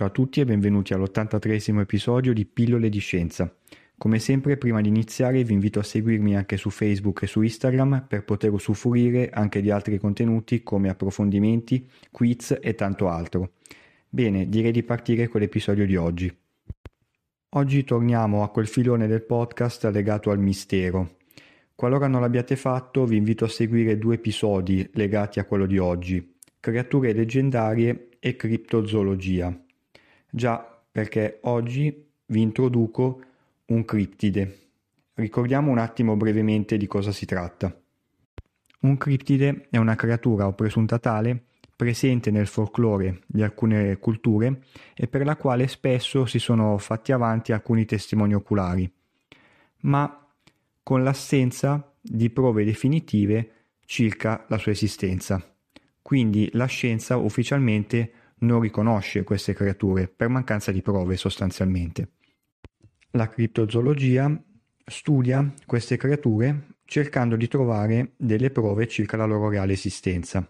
Ciao a tutti e benvenuti all'83 episodio di Pillole di Scienza. Come sempre, prima di iniziare vi invito a seguirmi anche su Facebook e su Instagram per poter usufruire anche di altri contenuti come approfondimenti, quiz e tanto altro. Bene, direi di partire con l'episodio di oggi. Oggi torniamo a quel filone del podcast legato al mistero. Qualora non l'abbiate fatto, vi invito a seguire due episodi legati a quello di oggi, creature leggendarie e criptozoologia. Già, perché oggi vi introduco un criptide. Ricordiamo un attimo brevemente di cosa si tratta. Un criptide è una creatura o presunta tale presente nel folklore di alcune culture e per la quale spesso si sono fatti avanti alcuni testimoni oculari, ma con l'assenza di prove definitive circa la sua esistenza. Quindi la scienza ufficialmente non riconosce queste creature per mancanza di prove sostanzialmente. La criptozoologia studia queste creature cercando di trovare delle prove circa la loro reale esistenza.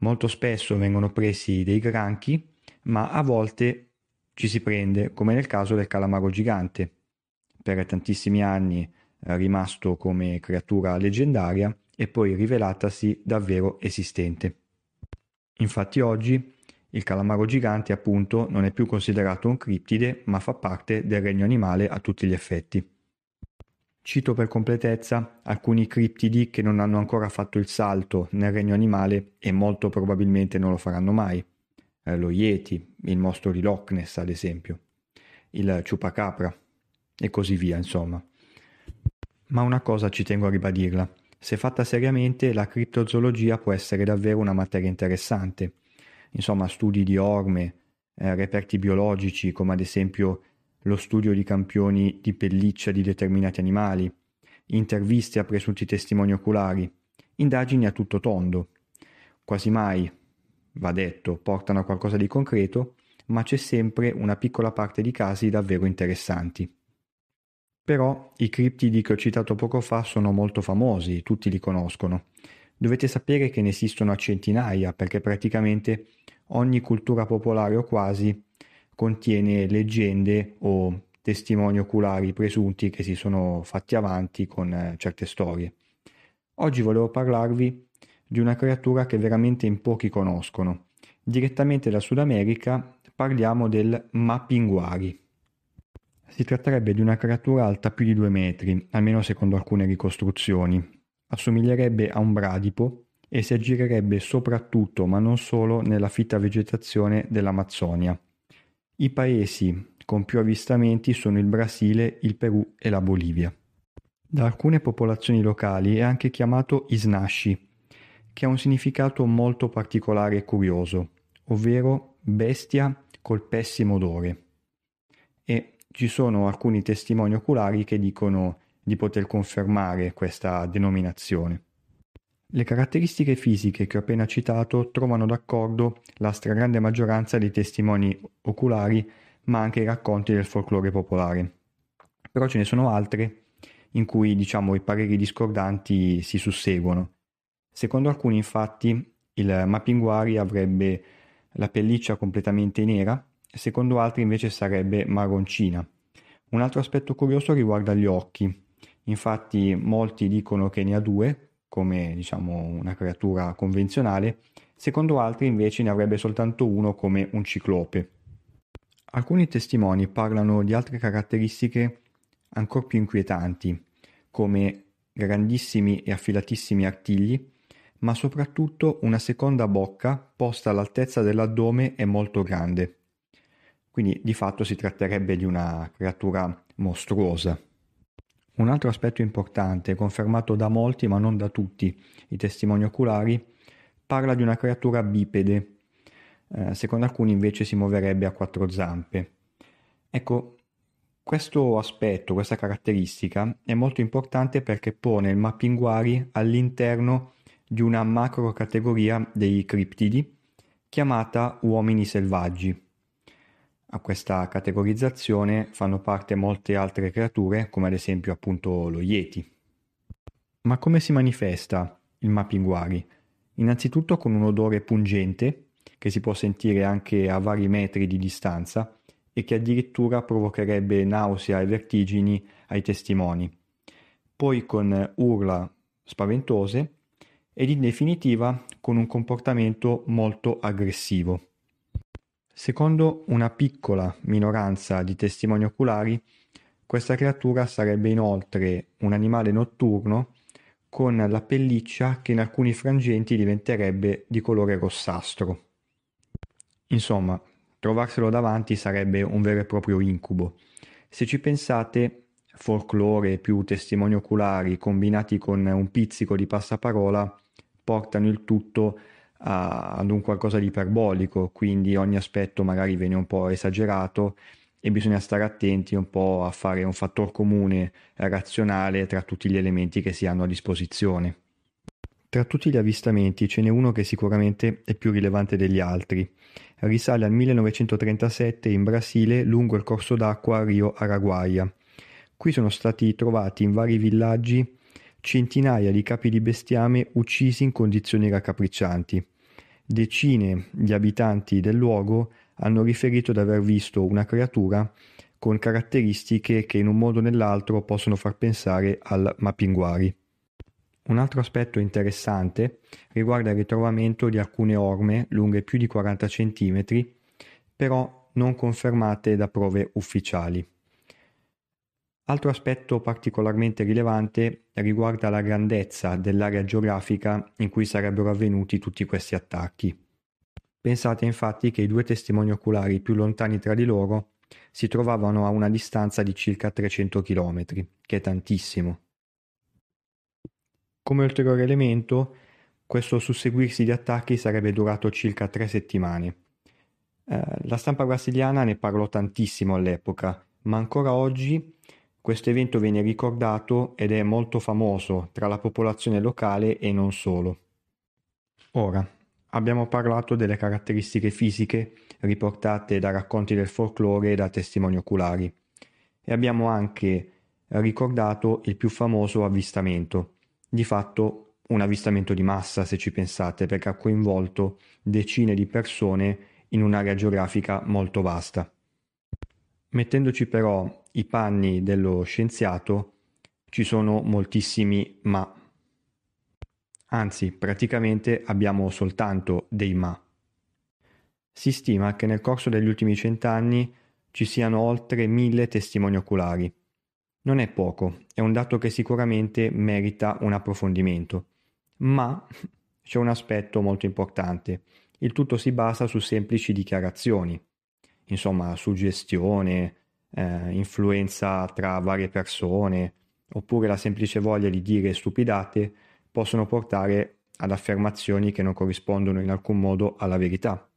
Molto spesso vengono presi dei granchi, ma a volte ci si prende, come nel caso del calamaro gigante, per tantissimi anni rimasto come creatura leggendaria e poi rivelatasi davvero esistente. Infatti oggi il calamaro gigante, appunto, non è più considerato un criptide, ma fa parte del regno animale a tutti gli effetti. Cito per completezza alcuni criptidi che non hanno ancora fatto il salto nel regno animale e molto probabilmente non lo faranno mai. Eh, lo Yeti, il mostro di Loch Ness, ad esempio, il Chupacabra e così via, insomma. Ma una cosa ci tengo a ribadirla. Se fatta seriamente, la criptozoologia può essere davvero una materia interessante insomma studi di orme, eh, reperti biologici come ad esempio lo studio di campioni di pelliccia di determinati animali, interviste a presunti testimoni oculari, indagini a tutto tondo. Quasi mai, va detto, portano a qualcosa di concreto, ma c'è sempre una piccola parte di casi davvero interessanti. Però i criptidi che ho citato poco fa sono molto famosi, tutti li conoscono. Dovete sapere che ne esistono a centinaia perché praticamente ogni cultura popolare o quasi contiene leggende o testimoni oculari presunti che si sono fatti avanti con eh, certe storie. Oggi volevo parlarvi di una creatura che veramente in pochi conoscono. Direttamente da Sud America parliamo del Mapinguari. Si tratterebbe di una creatura alta più di due metri, almeno secondo alcune ricostruzioni. Assomiglierebbe a un bradipo e si aggirerebbe soprattutto, ma non solo, nella fitta vegetazione dell'Amazzonia. I paesi con più avvistamenti sono il Brasile, il Perù e la Bolivia. Da alcune popolazioni locali è anche chiamato Isnashi, che ha un significato molto particolare e curioso, ovvero bestia col pessimo odore. E ci sono alcuni testimoni oculari che dicono di poter confermare questa denominazione. Le caratteristiche fisiche che ho appena citato trovano d'accordo la stragrande maggioranza dei testimoni oculari, ma anche i racconti del folklore popolare. Però ce ne sono altre in cui diciamo i pareri discordanti si susseguono. Secondo alcuni infatti il Mapinguari avrebbe la pelliccia completamente nera, secondo altri invece sarebbe marroncina. Un altro aspetto curioso riguarda gli occhi. Infatti molti dicono che ne ha due, come diciamo una creatura convenzionale, secondo altri invece ne avrebbe soltanto uno come un ciclope. Alcuni testimoni parlano di altre caratteristiche ancora più inquietanti, come grandissimi e affilatissimi artigli, ma soprattutto una seconda bocca posta all'altezza dell'addome e molto grande. Quindi di fatto si tratterebbe di una creatura mostruosa. Un altro aspetto importante, confermato da molti ma non da tutti i testimoni oculari, parla di una creatura bipede, eh, secondo alcuni invece si muoverebbe a quattro zampe. Ecco, questo aspetto, questa caratteristica è molto importante perché pone il mappinguari all'interno di una macro categoria dei criptidi chiamata uomini selvaggi. A questa categorizzazione fanno parte molte altre creature, come ad esempio appunto lo Yeti. Ma come si manifesta il mappinguari? Innanzitutto con un odore pungente, che si può sentire anche a vari metri di distanza e che addirittura provocherebbe nausea e vertigini ai testimoni. Poi con urla spaventose ed in definitiva con un comportamento molto aggressivo. Secondo una piccola minoranza di testimoni oculari, questa creatura sarebbe inoltre un animale notturno con la pelliccia che in alcuni frangenti diventerebbe di colore rossastro. Insomma, trovarselo davanti sarebbe un vero e proprio incubo. Se ci pensate, folklore più testimoni oculari combinati con un pizzico di passaparola portano il tutto a, ad un qualcosa di iperbolico, quindi ogni aspetto magari viene un po' esagerato e bisogna stare attenti un po' a fare un fattore comune razionale tra tutti gli elementi che si hanno a disposizione. Tra tutti gli avvistamenti ce n'è uno che sicuramente è più rilevante degli altri. Risale al 1937 in Brasile lungo il corso d'acqua Rio Araguaia. Qui sono stati trovati in vari villaggi centinaia di capi di bestiame uccisi in condizioni raccapriccianti. Decine di abitanti del luogo hanno riferito di aver visto una creatura con caratteristiche che in un modo o nell'altro possono far pensare al Mapinguari. Un altro aspetto interessante riguarda il ritrovamento di alcune orme lunghe più di 40 cm, però non confermate da prove ufficiali. Altro aspetto particolarmente rilevante riguarda la grandezza dell'area geografica in cui sarebbero avvenuti tutti questi attacchi. Pensate infatti che i due testimoni oculari più lontani tra di loro si trovavano a una distanza di circa 300 km, che è tantissimo. Come ulteriore elemento, questo susseguirsi di attacchi sarebbe durato circa tre settimane. Eh, la stampa brasiliana ne parlò tantissimo all'epoca, ma ancora oggi questo evento viene ricordato ed è molto famoso tra la popolazione locale e non solo. Ora, abbiamo parlato delle caratteristiche fisiche riportate da racconti del folklore e da testimoni oculari e abbiamo anche ricordato il più famoso avvistamento, di fatto un avvistamento di massa se ci pensate perché ha coinvolto decine di persone in un'area geografica molto vasta. Mettendoci però i panni dello scienziato, ci sono moltissimi ma. Anzi, praticamente abbiamo soltanto dei ma. Si stima che nel corso degli ultimi cent'anni ci siano oltre mille testimoni oculari. Non è poco, è un dato che sicuramente merita un approfondimento. Ma c'è un aspetto molto importante. Il tutto si basa su semplici dichiarazioni insomma suggestione, eh, influenza tra varie persone, oppure la semplice voglia di dire stupidate possono portare ad affermazioni che non corrispondono in alcun modo alla verità.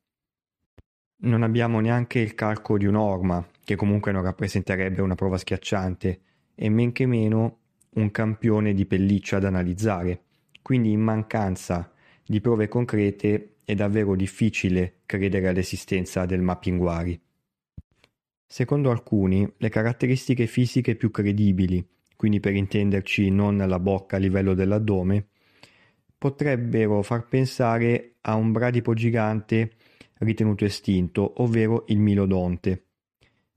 Non abbiamo neanche il calco di un'orma, che comunque non rappresenterebbe una prova schiacciante, e men che meno un campione di pelliccia da analizzare. Quindi in mancanza di prove concrete è davvero difficile credere all'esistenza del mappinguari. Secondo alcuni, le caratteristiche fisiche più credibili, quindi per intenderci non la bocca a livello dell'addome, potrebbero far pensare a un bradipo gigante ritenuto estinto, ovvero il milodonte.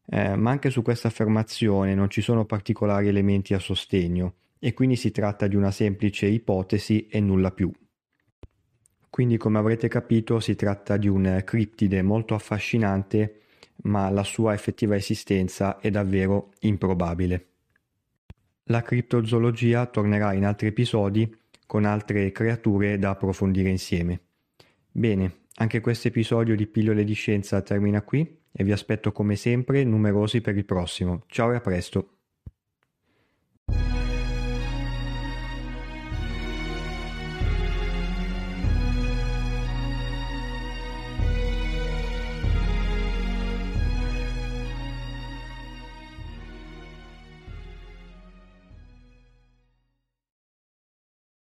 Eh, ma anche su questa affermazione non ci sono particolari elementi a sostegno e quindi si tratta di una semplice ipotesi e nulla più. Quindi come avrete capito si tratta di un criptide molto affascinante ma la sua effettiva esistenza è davvero improbabile. La criptozoologia tornerà in altri episodi con altre creature da approfondire insieme. Bene, anche questo episodio di Pillole di Scienza termina qui e vi aspetto come sempre numerosi per il prossimo. Ciao e a presto!